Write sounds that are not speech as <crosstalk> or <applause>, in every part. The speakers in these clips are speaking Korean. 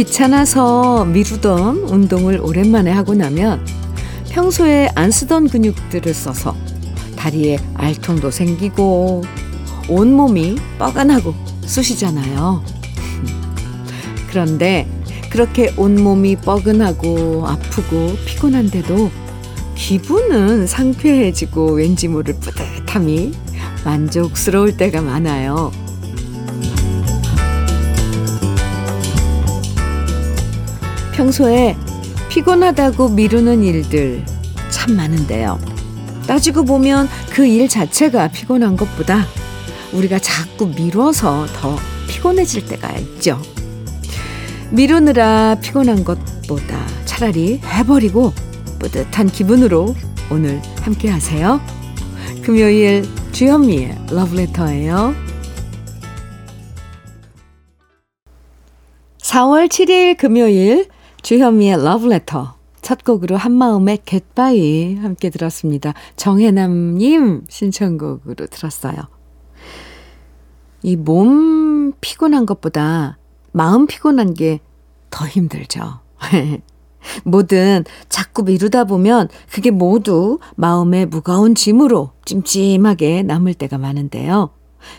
귀찮아서 미루던 운동을 오랜만에 하고 나면 평소에 안 쓰던 근육들을 써서 다리에 알통도 생기고 온몸이 뻐근하고 쑤시잖아요. <laughs> 그런데 그렇게 온몸이 뻐근하고 아프고 피곤한데도 기분은 상쾌해지고 왠지 모를 뿌듯함이 만족스러울 때가 많아요. 평소에 피곤하다고 미루는 일들 참 많은데요. 따지고 보면 그 일 자체가 피곤한 것보다 우리가 자꾸 미뤄서 더 피곤해질 때가 있죠. 미루느라 피곤한 것보다 차라리 해버리고 뿌듯한 기분으로 오늘 함께 하세요. 금요일 주현미의 러브레터예요. 4월 7일 금요일 주현미의 러브레터 첫 곡으로 한마음의 갯바위 함께 들었습니다. 정혜남님 신청곡으로 들었어요. 이 몸 피곤한 것보다 마음 피곤한 게 더 힘들죠. <laughs> 뭐든 자꾸 미루다 보면 그게 모두 마음의 무거운 짐으로 찜찜하게 남을 때가 많은데요.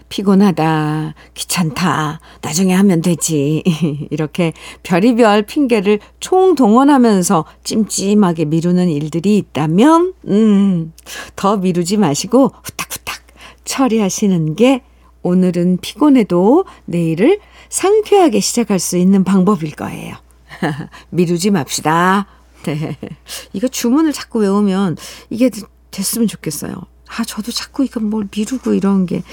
피곤하다, 귀찮다, 나중에 하면 되지. <laughs> 이렇게 별의별 핑계를 총동원하면서 찜찜하게 미루는 일들이 있다면, 음, 더 미루지 마시고 후딱후딱 처리하시는 게 오늘은 피곤해도 내일을 상쾌하게 시작할 수 있는 방법일 거예요. <laughs> 미루지 맙시다. 네. 이거 주문을 자꾸 외우면 이게 됐으면 좋겠어요. 아, 저도 자꾸 이거 뭘 미루고 이런 게, 하,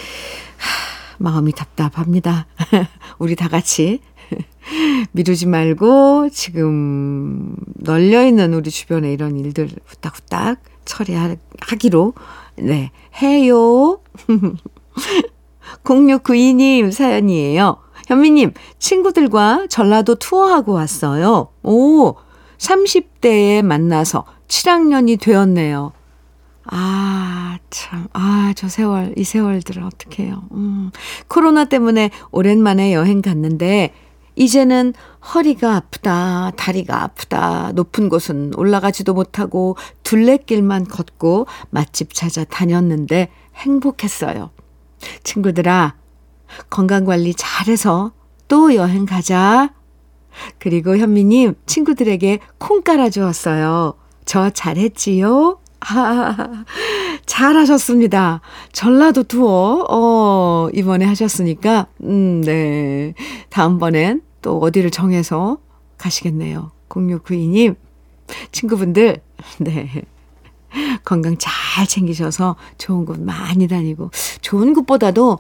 마음이 답답합니다. <laughs> 우리 다 같이 <laughs> 미루지 말고 지금 널려있는 우리 주변에 이런 일들 후딱후딱 처리하기로, 네, 해요. <laughs> 0692님 사연이에요. 현미님, 친구들과 전라도 투어하고 왔어요. 오, 30대에 만나서 7학년이 되었네요. 아, 참. 아, 저 세월, 이 세월들을 어떡해요. 음. 코로나 때문에 오랜만에 여행 갔는데, 이제는 허리가 아프다, 다리가 아프다, 높은 곳은 올라가지도 못하고 둘레길만 걷고 맛집 찾아 다녔는데 행복했어요. 친구들아, 건강관리 잘해서 또 여행 가자. 그리고 현미님, 친구들에게 콩 깔아주었어요. 저 잘했지요? 아, <laughs> 잘하셨습니다. 전라도 투어, 어, 이번에 하셨으니까, 음, 네. 다음번엔 또 어디를 정해서 가시겠네요. 0692님, 친구분들, <laughs> 네. 건강 잘 챙기셔서 좋은 곳 많이 다니고, 좋은 곳보다도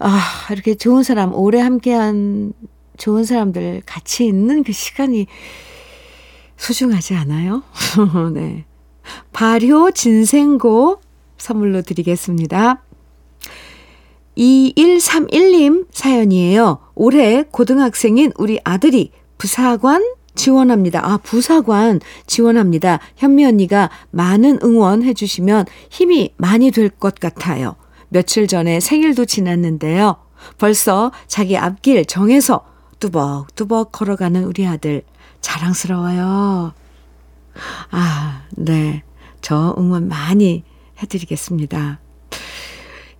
아, 이렇게 좋은 사람, 오래 함께한 좋은 사람들 같이 있는 그 시간이 소중하지 않아요? <laughs> 네. 발효 진생고 선물로 드리겠습니다. 2131님 사연이에요. 올해 고등학생인 우리 아들이 부사관 지원합니다. 아, 부사관 지원합니다. 현미 언니가 많은 응원해 주시면 힘이 많이 될 것 같아요. 며칠 전에 생일도 지났는데요. 벌써 자기 앞길 정해서 뚜벅뚜벅 걸어가는 우리 아들 자랑스러워요. 아, 네. 저 응원 많이 해드리겠습니다.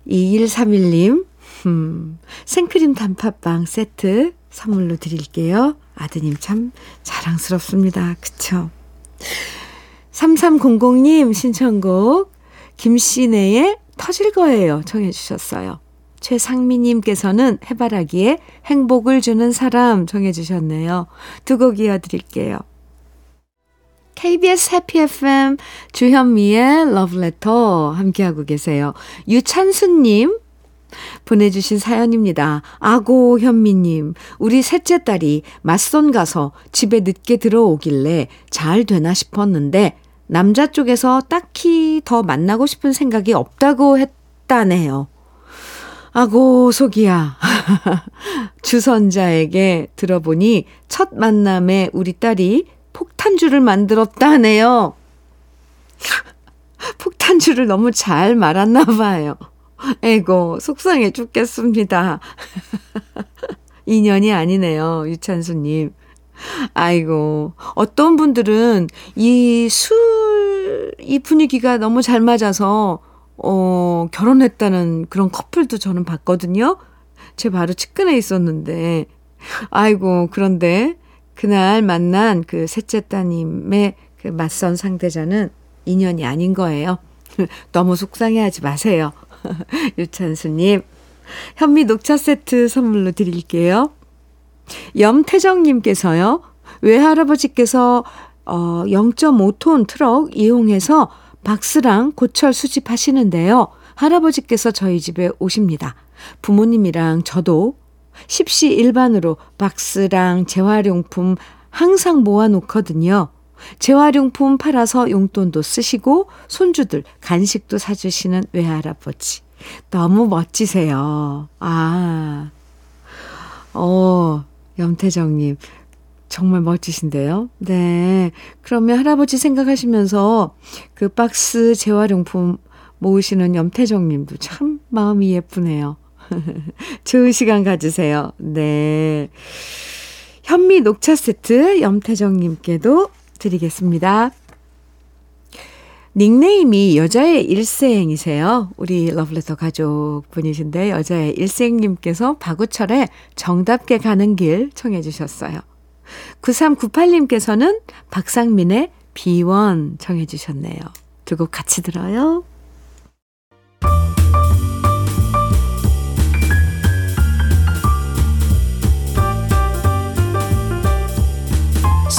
2131님, 음, 생크림 단팥빵 세트 선물로 드릴게요. 아드님 참 자랑스럽습니다. 그쵸? 3300님 신청곡 김씨네의 터질 거예요. 청해 주셨어요. 최상미님께서는 해바라기에 행복을 주는 사람 정해 주셨네요. 두 곡 이어드릴게요. KBS 해피 FM 주현미의 러브레터 함께하고 계세요. 유찬수님 보내주신 사연입니다. 아고 현미님, 우리 셋째 딸이 맞선 가서 집에 늦게 들어오길래 잘 되나 싶었는데 남자 쪽에서 딱히 더 만나고 싶은 생각이 없다고 했다네요. 아고, 속이야. <laughs> 주선자에게 들어보니 첫 만남에 우리 딸이 폭탄주를 만들었다네요. <laughs> 폭탄주를 너무 잘 말았나 봐요. 에고, 속상해 죽겠습니다. <laughs> 인연이 아니네요, 유찬수님. 아이고, 어떤 분들은 이 술, 이 분위기가 너무 잘 맞아서, 어, 결혼했다는 그런 커플도 저는 봤거든요. 제 바로 측근에 있었는데, 아이고, 그런데 그날 만난 그 셋째 따님의 그 맞선 상대자는 인연이 아닌 거예요. <laughs> 너무 속상해 하지 마세요. <laughs> 유찬수님, 현미 녹차 세트 선물로 드릴게요. 염태정님께서요, 외할아버지께서 어, 0.5톤 트럭 이용해서 박스랑 고철 수집하시는데요. 할아버지께서 저희 집에 오십니다. 부모님이랑 저도 십시 일반으로 박스랑 재활용품 항상 모아놓거든요. 재활용품 팔아서 용돈도 쓰시고 손주들 간식도 사주시는 외할아버지. 너무 멋지세요. 아, 어, 염태정님. 정말 멋지신데요? 네. 그러면 할아버지 생각하시면서 그 박스 재활용품 모으시는 염태정 님도 참 마음이 예쁘네요. <laughs> 좋은 시간 가지세요. 네. 현미 녹차 세트 염태정 님께도 드리겠습니다. 닉네임이 여자의 일생이세요. 우리 러블레터 가족분이신데 여자의 일생님께서 박우철의 정답게 가는 길 청해 주셨어요. 9398님께서는 박상민의 비원 청해 주셨네요. 두 곡 같이 들어요.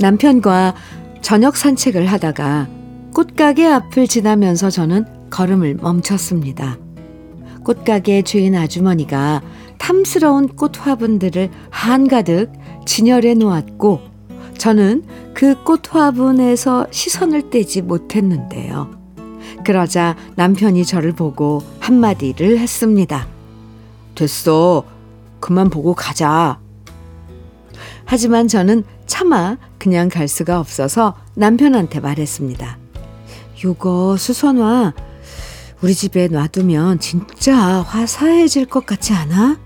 남편과 저녁 산책을 하다가 꽃가게 앞을 지나면서 저는 걸음을 멈췄습니다. 꽃가게 주인 아주머니가 탐스러운 꽃 화분들을 한가득 진열해 놓았고 저는 그 꽃 화분에서 시선을 떼지 못했는데요. 그러자 남편이 저를 보고 한마디를 했습니다. 됐어. 그만 보고 가자. 하지만 저는 차마 그냥 갈 수가 없어서 남편한테 말했습니다. 요거 수선화 우리 집에 놔두면 진짜 화사해질 것 같지 않아?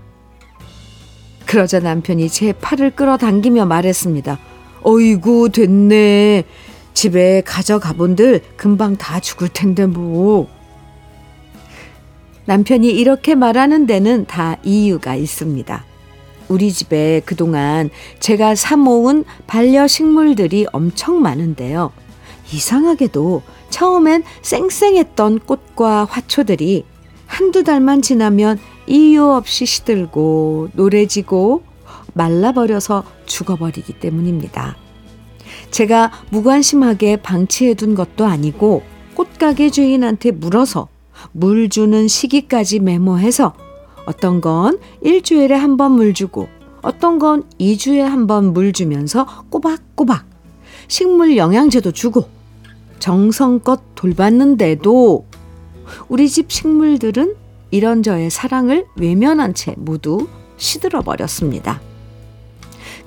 그러자 남편이 제 팔을 끌어당기며 말했습니다. 어이구 됐네. 집에 가져가 본들 금방 다 죽을 텐데 뭐. 남편이 이렇게 말하는 데는 다 이유가 있습니다. 우리 집에 그동안 제가 사모은 반려식물들이 엄청 많은데요. 이상하게도 처음엔 쌩쌩했던 꽃과 화초들이 한두 달만 지나면 이유 없이 시들고 노래지고 말라버려서 죽어버리기 때문입니다. 제가 무관심하게 방치해둔 것도 아니고 꽃가게 주인한테 물어서 물 주는 시기까지 메모해서 어떤 건 일주일에 한 번 물 주고 어떤 건 2주에 한 번 물 주면서 꼬박꼬박 식물 영양제도 주고 정성껏 돌봤는데도 우리 집 식물들은 이런 저의 사랑을 외면한 채 모두 시들어 버렸습니다.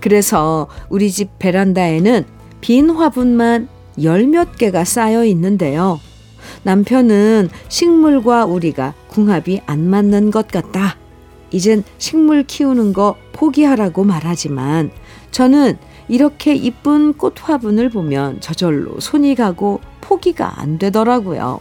그래서 우리 집 베란다에는 빈 화분만 열 몇 개가 쌓여 있는데요. 남편은 식물과 우리가 궁합이 안 맞는 것 같다. 이젠 식물 키우는 거 포기하라고 말하지만 저는 이렇게 이쁜 꽃 화분을 보면 저절로 손이 가고 포기가 안 되더라고요.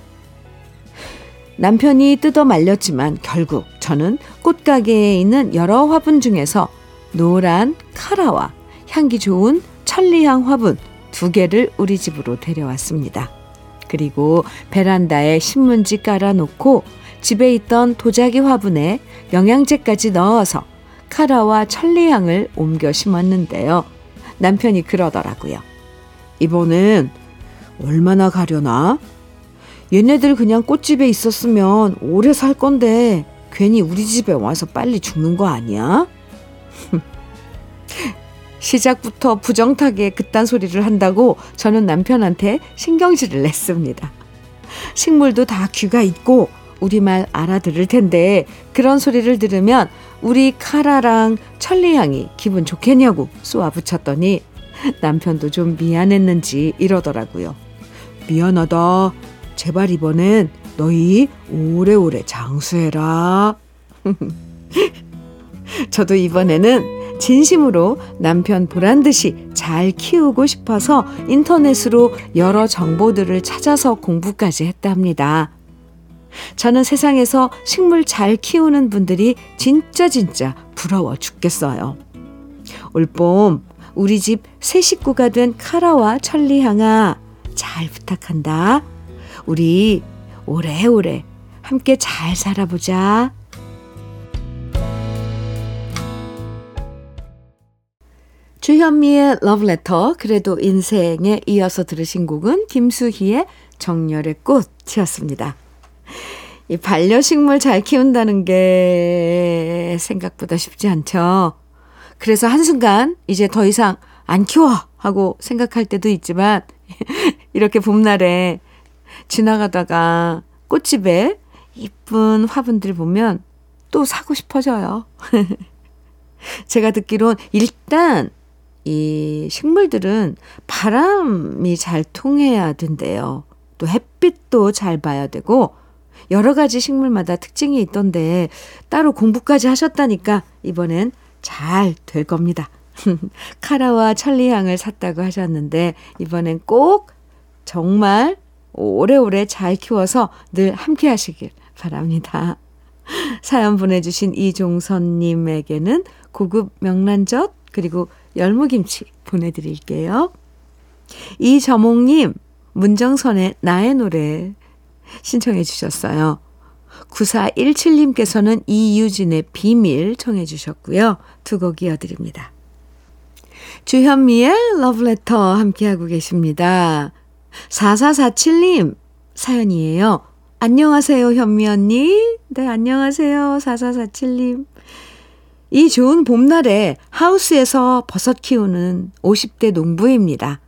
남편이 뜯어 말렸지만 결국 저는 꽃가게에 있는 여러 화분 중에서 노란 카라와 향기 좋은 천리향 화분 두 개를 우리 집으로 데려왔습니다. 그리고 베란다에 신문지 깔아놓고 집에 있던 도자기 화분에 영양제까지 넣어서 카라와 천리향을 옮겨 심었는데요. 남편이 그러더라고요. 이번엔 얼마나 가려나? 얘네들 그냥 꽃집에 있었으면 오래 살 건데 괜히 우리 집에 와서 빨리 죽는 거 아니야? <laughs> 시작부터 부정타게 그딴 소리를 한다고 저는 남편한테 신경질을 냈습니다. 식물도 다 귀가 있고 우리말 알아들을 텐데 그런 소리를 들으면 우리 카라랑 천리향이 기분 좋겠냐고 쏘아붙였더니 남편도 좀 미안했는지 이러더라고요. 미안하다. 제발 이번엔 너희 오래오래 장수해라. <laughs> 저도 이번에는 진심으로 남편 보란 듯이 잘 키우고 싶어서 인터넷으로 여러 정보들을 찾아서 공부까지 했답니다. 저는 세상에서 식물 잘 키우는 분들이 진짜 진짜 부러워 죽겠어요. 올봄 우리 집 새 식구가 된 카라와 천리향아 잘 부탁한다. 우리 오래오래 함께 잘 살아보자. 주현미의 러브레터 그래도 인생에 이어서 들으신 곡은 김수희의 정열의 꽃이었습니다. 이 반려식물 잘 키운다는 게 생각보다 쉽지 않죠. 그래서 한순간 이제 더 이상 안 키워 하고 생각할 때도 있지만 <laughs> 이렇게 봄날에 지나가다가 꽃집에 이쁜 화분들 보면 또 사고 싶어져요. <laughs> 제가 듣기론 일단 이 식물들은 바람이 잘 통해야 된대요. 또 햇빛도 잘 봐야 되고 여러 가지 식물마다 특징이 있던데 따로 공부까지 하셨다니까 이번엔 잘 될 겁니다. <laughs> 카라와 천리향을 샀다고 하셨는데 이번엔 꼭 정말 오래오래 잘 키워서 늘 함께 하시길 바랍니다. 사연 보내주신 이종선님에게는 고급 명란젓 그리고 열무김치 보내드릴게요. 이저몽님 문정선의 나의 노래 신청해 주셨어요. 9417님께서는 이유진의 비밀 청해 주셨고요. 두 곡 이어드립니다. 주현미의 러브레터 함께하고 계십니다. 4447님 사연이에요. 안녕하세요, 현미 언니. 네, 안녕하세요, 4447님. 이 좋은 봄날에 하우스에서 버섯 키우는 50대 농부입니다.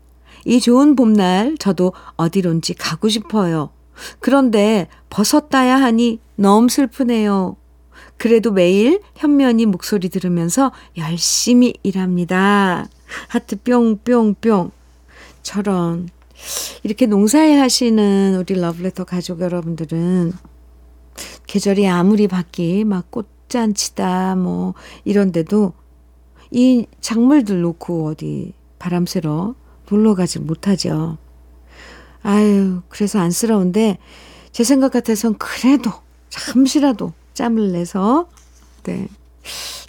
이 좋은 봄날 저도 어디론지 가고 싶어요. 그런데 버섯 따야 하니 너무 슬프네요. 그래도 매일 현면이 목소리 들으면서 열심히 일합니다. 하트 뿅뿅뿅. 저런. 이렇게 농사일 하시는 우리 러브레터 가족 여러분들은 계절이 아무리 바뀌, 막 꽃 잔치다, 뭐, 이런데도 이 작물들 놓고 어디 바람 쐬러 놀러 가지 못하죠. 아유, 그래서 안쓰러운데 제 생각 같아선 그래도 잠시라도 짬을 내서 네.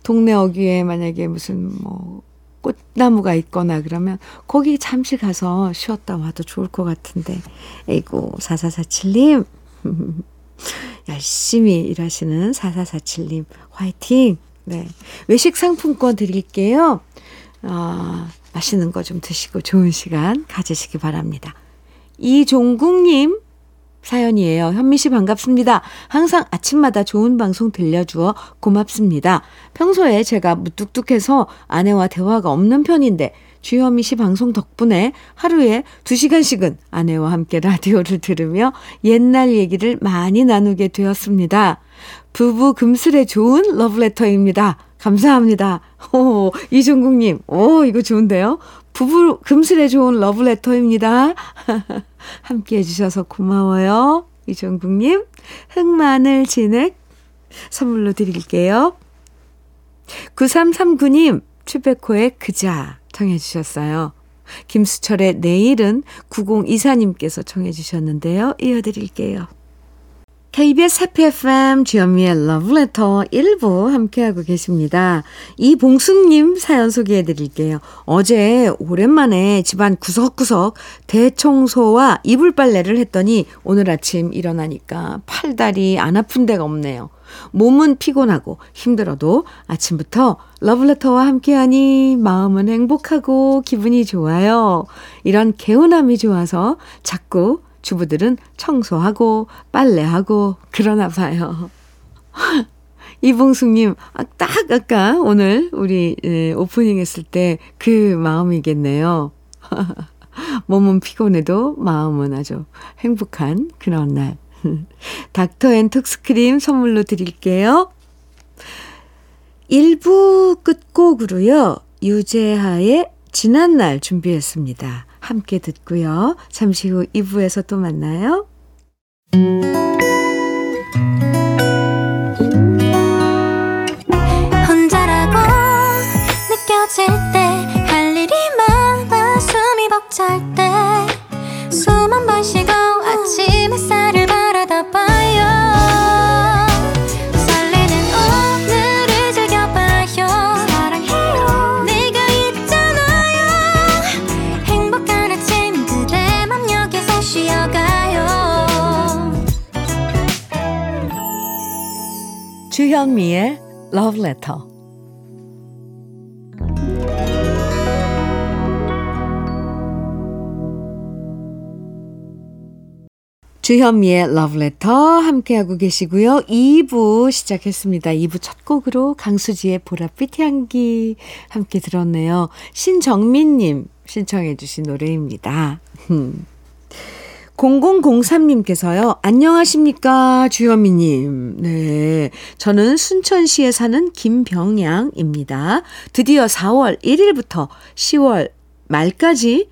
동네 어귀에 만약에 무슨 뭐 꽃나무가 있거나 그러면 거기 잠시 가서 쉬었다 와도 좋을 것 같은데. 에이고, 4447님. <laughs> 열심히 일하시는 4447님, 화이팅! 네. 외식 상품권 드릴게요. 아, 맛있는 거 좀 드시고 좋은 시간 가지시기 바랍니다. 이종국님 사연이에요. 현미 씨 반갑습니다. 항상 아침마다 좋은 방송 들려주어 고맙습니다. 평소에 제가 무뚝뚝해서 아내와 대화가 없는 편인데 주현미 씨 방송 덕분에 하루에 2시간씩은 아내와 함께 라디오를 들으며 옛날 얘기를 많이 나누게 되었습니다. 부부 금슬에 좋은 러브레터입니다. 감사합니다. 오, 이종국님. 오, 이거 좋은데요? 부부 금슬에 좋은 러브레터입니다. <laughs> 함께 해주셔서 고마워요. 이종국님. 흑마늘 진액 선물로 드릴게요. 9339님, 추베코의 그자 청해 주셨어요. 김수철의 내일은 9024님께서 청해 주셨는데요. 이어드릴게요. KBS 해피 FM 주현미의 러브레터 1부 함께하고 계십니다. 이봉숙님 사연 소개해 드릴게요. 어제 오랜만에 집안 구석구석 대청소와 이불 빨래를 했더니 오늘 아침 일어나니까 팔다리 안 아픈 데가 없네요. 몸은 피곤하고 힘들어도 아침부터 러브레터와 함께하니 마음은 행복하고 기분이 좋아요. 이런 개운함이 좋아서 자꾸 주부들은 청소하고 빨래하고 그러나 봐요. <laughs> 이봉숙님, 아, 딱 아까 오늘 우리 예, 오프닝 했을 때 그 마음이겠네요. <laughs> 몸은 피곤해도 마음은 아주 행복한 그런 날. <laughs> 닥터 앤 톡스크림 선물로 드릴게요. 1부 끝곡으로요. 유재하의 지난날 준비했습니다. 함께 듣고요. 잠시 후 2부에서 또 만나요. 혼자라고 느껴질 때 할 일이 많아 숨이 벅찰 때 주현미의 Love Letter. 주현미의 Love Letter 함께하고 계시고요. 2부 시작했습니다. 2부 첫 곡으로 강수지의 보랏빛 향기 함께 들었네요. 신정민님 신청해 주신 노래입니다. 0003님께서요, 안녕하십니까, 주현미님. 네. 저는 순천시에 사는 김병양입니다. 드디어 4월 1일부터 10월 말까지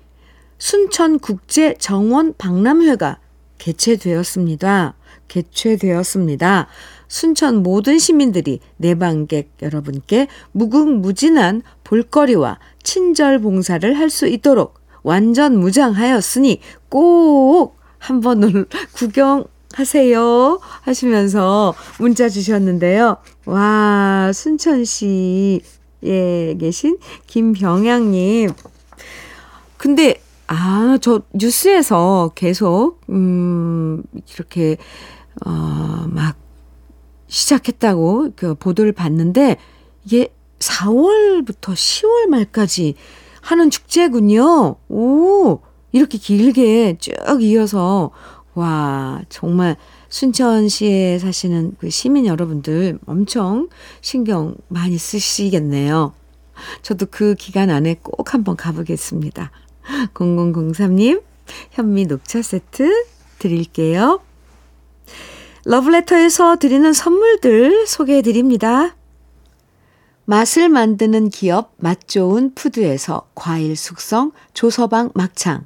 순천국제 정원 박람회가 개최되었습니다. 개최되었습니다. 순천 모든 시민들이 내방객 여러분께 무궁무진한 볼거리와 친절 봉사를 할 수 있도록 완전 무장하였으니 꼭 한번 <laughs> 구경 하세요 하시면서 문자 주셨는데요. 와, 순천시에 계신 김병양 님. 근데 아, 저 뉴스에서 계속 음 이렇게 어막 시작했다고 그 보도를 봤는데 이게 4월부터 10월 말까지 하는 축제군요. 오, 이렇게 길게 쭉 이어서 와, 정말 순천시에 사시는 그 시민 여러분들 엄청 신경 많이 쓰시겠네요. 저도 그 기간 안에 꼭 한번 가보겠습니다. 0003님, 현미 녹차 세트 드릴게요. 러브레터에서 드리는 선물들 소개해 드립니다. 맛을 만드는 기업 맛 좋은 푸드에서 과일 숙성 조서방 막창.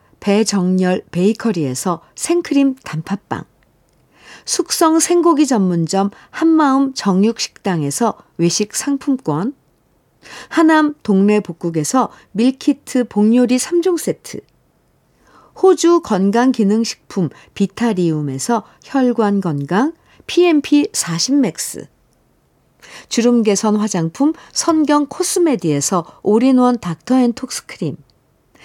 배정열 베이커리에서 생크림 단팥빵. 숙성 생고기 전문점 한마음 정육식당에서 외식 상품권. 하남 동네 복국에서 밀키트 복요리 3종 세트. 호주 건강기능식품 비타리움에서 혈관 건강 PMP 40 맥스. 주름 개선 화장품 선경 코스메디에서 올인원 닥터앤톡스크림.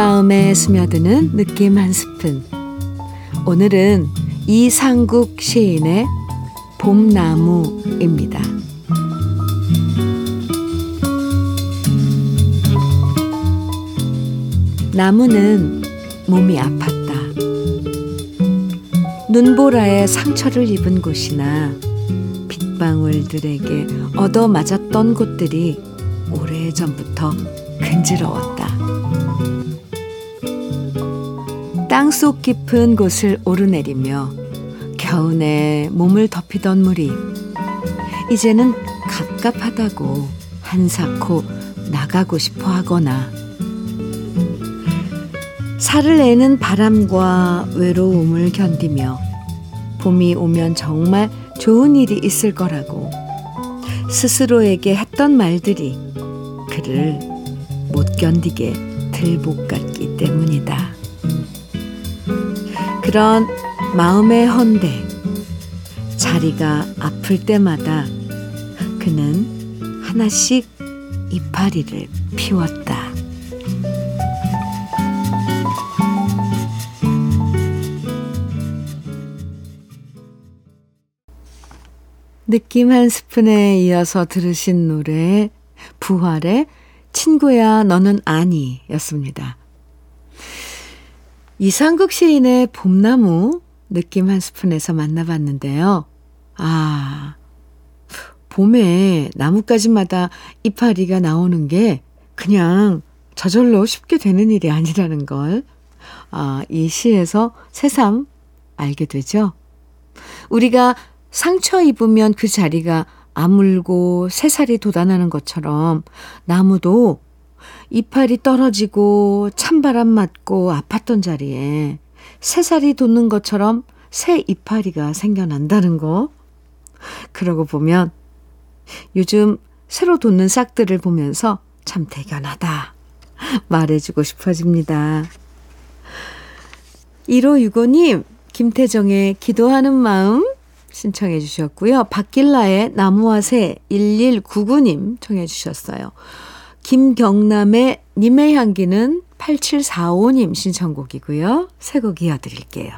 마음에 스며드는 느낌 한 스푼. 오늘은 이상국 시인의 봄나무입니다. 나무는 몸이 아팠다. 눈보라에 상처를 입은 곳이나 빗방울들에게 얻어맞았던 곳들이 오래전부터 근지러웠다. 땅속 깊은 곳을 오르내리며 겨우내 몸을 덮이던 물이 이제는 갑갑하다고 한사코 나가고 싶어 하거나 살을 내는 바람과 외로움을 견디며 봄이 오면 정말 좋은 일이 있을 거라고 스스로에게 했던 말들이 그를 못 견디게 들볶았기 때문이다. 그런 마음의 헌데 자리가 아플 때마다 그는 하나씩 이파리를 피웠다. 느낌 한 스푼에 이어서 들으신 노래 부활의 친구야 너는 아니 였습니다. 이상극 시인의 봄나무 느낌 한 스푼에서 만나봤는데요. 아, 봄에 나뭇가지마다 이파리가 나오는 게 그냥 저절로 쉽게 되는 일이 아니라는 걸, 아, 이 시에서 새삼 알게 되죠. 우리가 상처 입으면 그 자리가 아물고 새살이 돋아나는 것처럼 나무도 이파리 떨어지고 찬바람 맞고 아팠던 자리에 새살이 돋는 것처럼 새 이파리가 생겨난다는 거. 그러고 보면 요즘 새로 돋는 싹들을 보면서 참 대견하다 말해주고 싶어집니다. 1565님, 김태정의 기도하는 마음 신청해 주셨고요. 박길라의 나무와 새 1199님 청해 주셨어요. 김경남의 님의 향기는 8745님 신청곡이고요. 새곡 이어드릴게요.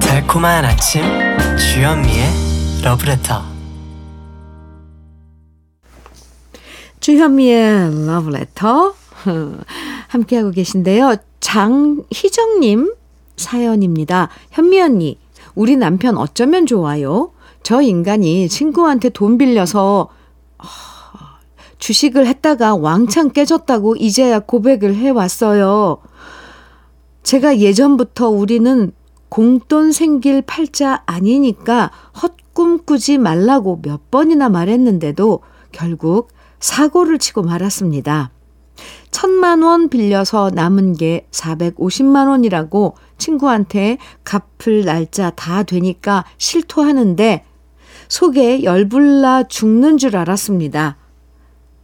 달콤한 아침 주현미의 러브레터 주현미의 러브레터 <laughs> 함께하고 계신데요. 장희정님 사연입니다. 현미 언니, 우리 남편 어쩌면 좋아요? 저 인간이 친구한테 돈 빌려서 주식을 했다가 왕창 깨졌다고 이제야 고백을 해왔어요. 제가 예전부터 우리는 공돈 생길 팔자 아니니까 헛꿈 꾸지 말라고 몇 번이나 말했는데도 결국 사고를 치고 말았습니다. 천만 원 빌려서 남은 게 450만 원이라고 친구한테 갚을 날짜 다 되니까 실토하는데 속에 열불나 죽는 줄 알았습니다.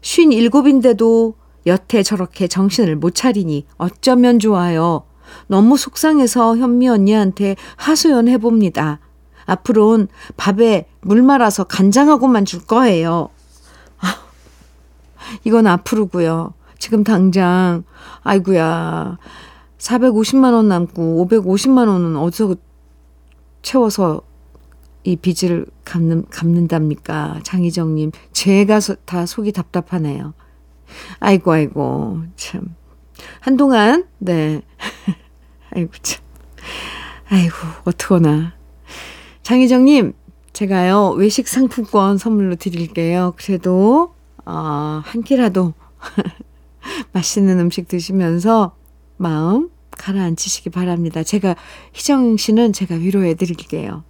57인데도 여태 저렇게 정신을 못 차리니 어쩌면 좋아요. 너무 속상해서 현미 언니한테 하소연 해봅니다. 앞으론 밥에 물 말아서 간장하고만 줄 거예요. 이건 앞으로고요. 지금 당장 아이구야 450만 원 남고 550만 원은 어디서 채워서 이 빚을 갚는, 갚는답니까? 장희정님. 제가 소, 다 속이 답답하네요. 아이고, 아이고, 참. 한동안, 네. <laughs> 아이고, 참. 아이고, 어떡하나. 장희정님, 제가요, 외식 상품권 선물로 드릴게요. 그래도 어, 한 끼라도 <laughs> <laughs> 맛있는 음식 드시면서 마음 가라앉히시기 바랍니다. 제가, 희정 씨는 제가 위로해 드릴게요.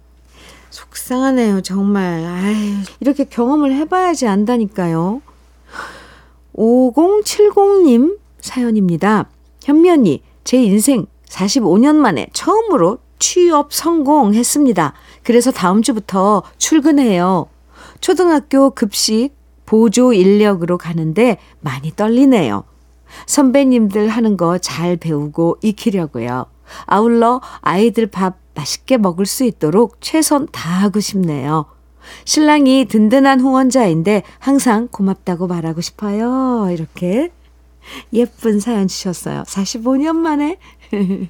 속상하네요, 정말. 아유, 이렇게 경험을 해봐야지 안다니까요. 5070님 사연입니다. 언니, 제 인생 45년 만에 처음으로 취업 성공했습니다. 그래서 다음 주부터 출근해요. 초등학교 급식 보조 인력으로 가는데 많이 떨리네요. 선배님들 하는 거 잘 배우고 익히려고요. 아울러 아이들 밥 맛있게 먹을 수 있도록 최선 다하고 싶네요. 신랑이 든든한 후원자인데 항상 고맙다고 말하고 싶어요. 이렇게 예쁜 사연 주셨어요. 45년 만에. <laughs>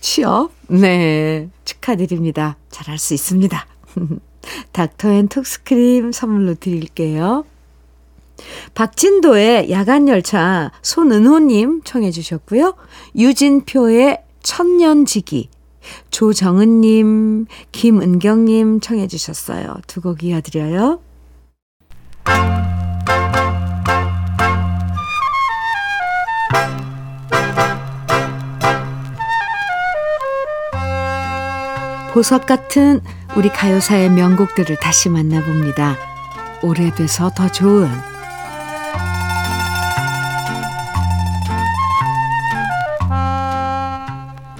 취업? 네. 축하드립니다. 잘할 수 있습니다. <laughs> 닥터 앤 톡스크림 선물로 드릴게요. 박진도의 야간열차 손은호님 청해 주셨고요. 유진표의 천년지기 조정은님, 김은경님 청해 주셨어요. 두 곡 이어드려요. 보석 같은 우리 가요사의 명곡들을 다시 만나봅니다. 오래돼서 더 좋은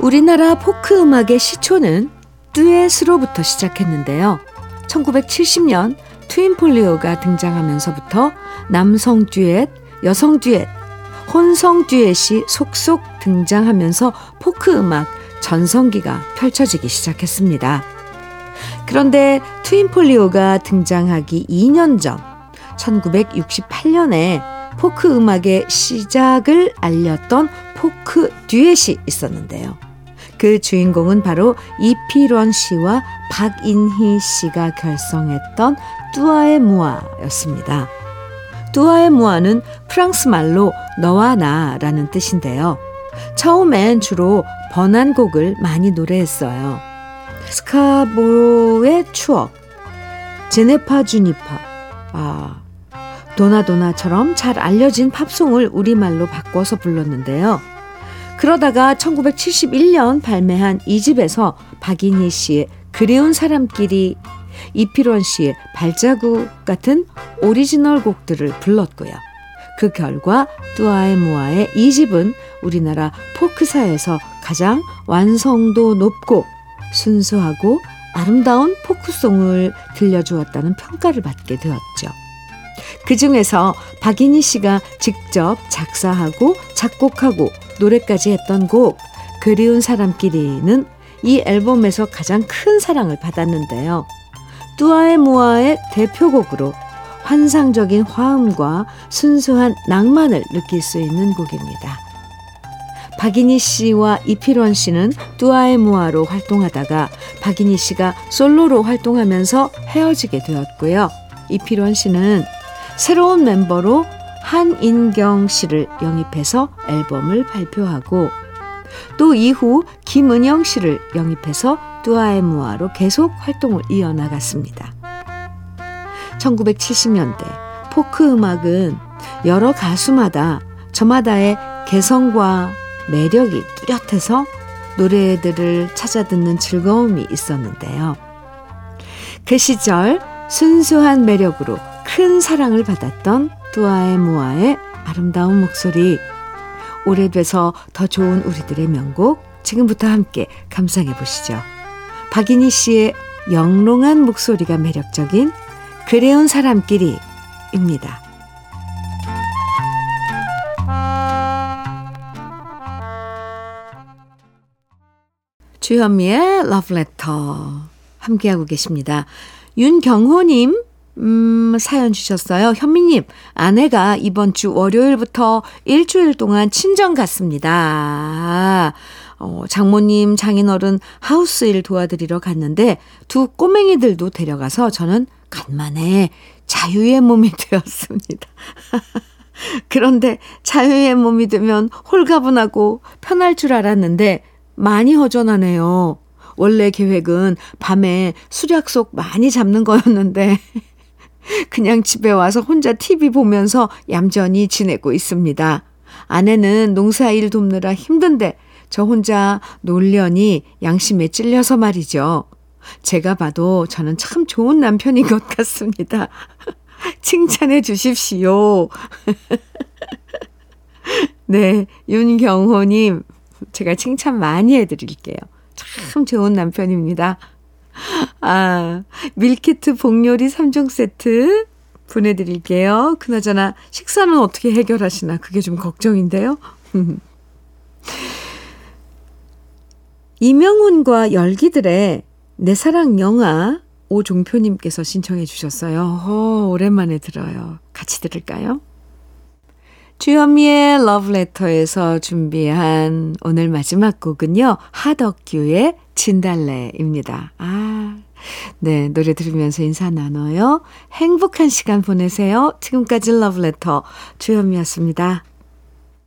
우리나라 포크 음악의 시초는 듀엣으로부터 시작했는데요. 1970년 트윈폴리오가 등장하면서부터 남성 듀엣, 여성 듀엣, 혼성 듀엣이 속속 등장하면서 포크 음악 전성기가 펼쳐지기 시작했습니다. 그런데 트윈폴리오가 등장하기 2년 전 1968년에 포크 음악의 시작을 알렸던 포크 듀엣이 있었는데요. 그 주인공은 바로 이필원 씨와 박인희 씨가 결성했던 뚜아에무아였습니다. 뚜아에무아는 프랑스 말로 너와 나라는 뜻인데요. 처음엔 주로 번안곡을 많이 노래했어요. 스카보로의 추억, 제네파 주니파, 아, 도나도나처럼 잘 알려진 팝송을 우리말로 바꿔서 불렀는데요. 그러다가 1971년 발매한 이집에서 박인희 씨의 그리운 사람끼리 이필원 씨의 발자국 같은 오리지널 곡들을 불렀고요. 그 결과 뚜아에무아의 이집은 우리나라 포크사에서 가장 완성도 높고 순수하고 아름다운 포크송을 들려주었다는 평가를 받게 되었죠. 그 중에서 박인희 씨가 직접 작사하고 작곡하고 노래까지 했던 곡 그리운 사람끼리는 이 앨범에서 가장 큰 사랑을 받았는데요. 뚜아의 무아의 대표곡으로 환상적인 화음과 순수한 낭만을 느낄 수 있는 곡입니다. 박인희 씨와 이필원 씨는 뚜아의 무아로 활동하다가 박인희 씨가 솔로로 활동하면서 헤어지게 되었고요. 이필원 씨는 새로운 멤버로 한인경 씨를 영입해서 앨범을 발표하고 또 이후 김은영 씨를 영입해서 뚜아의 무아로 계속 활동을 이어나갔습니다. 1970년대 포크 음악은 여러 가수마다 저마다의 개성과 매력이 뚜렷해서 노래들을 찾아 듣는 즐거움이 있었는데요. 그 시절 순수한 매력으로 큰 사랑을 받았던 뚜아의 무아의 아름다운 목소리 오래돼서 더 좋은 우리들의 명곡 지금부터 함께 감상해 보시죠. 박인희 씨의 영롱한 목소리가 매력적인 그래온 사람끼리입니다. 주현미의 러브레터 함께하고 계십니다. 윤경호님 음, 사연 주셨어요. 현미님, 아내가 이번 주 월요일부터 일주일 동안 친정 갔습니다. 어, 장모님, 장인어른 하우스 일 도와드리러 갔는데 두 꼬맹이들도 데려가서 저는 간만에 자유의 몸이 <laughs> 되었습니다. 그런데 자유의 몸이 되면 홀가분하고 편할 줄 알았는데 많이 허전하네요. 원래 계획은 밤에 수약속 많이 잡는 거였는데 <laughs> 그냥 집에 와서 혼자 TV 보면서 얌전히 지내고 있습니다. 아내는 농사일 돕느라 힘든데 저 혼자 놀려니 양심에 찔려서 말이죠. 제가 봐도 저는 참 좋은 남편인 것 같습니다. <laughs> 칭찬해 주십시오. <laughs> 네, 윤경호님, 제가 칭찬 많이 해드릴게요. 참 좋은 남편입니다. 아, 밀키트 복요리 3종 세트 보내드릴게요. 그나저나 식사는 어떻게 해결하시나 그게 좀 걱정인데요. <laughs> 이명훈과 열기들의 내 사랑 영화 오종표님께서 신청해 주셨어요. 어, 오랜만에 들어요. 같이 들을까요? 주현미의 러브레터에서 준비한 오늘 마지막 곡은요. 하덕규의 진달래입니다. 아, 네, 노래 들으면서 인사 나눠요. 행복한 시간 보내세요. 지금까지 러브레터 주현미였습니다.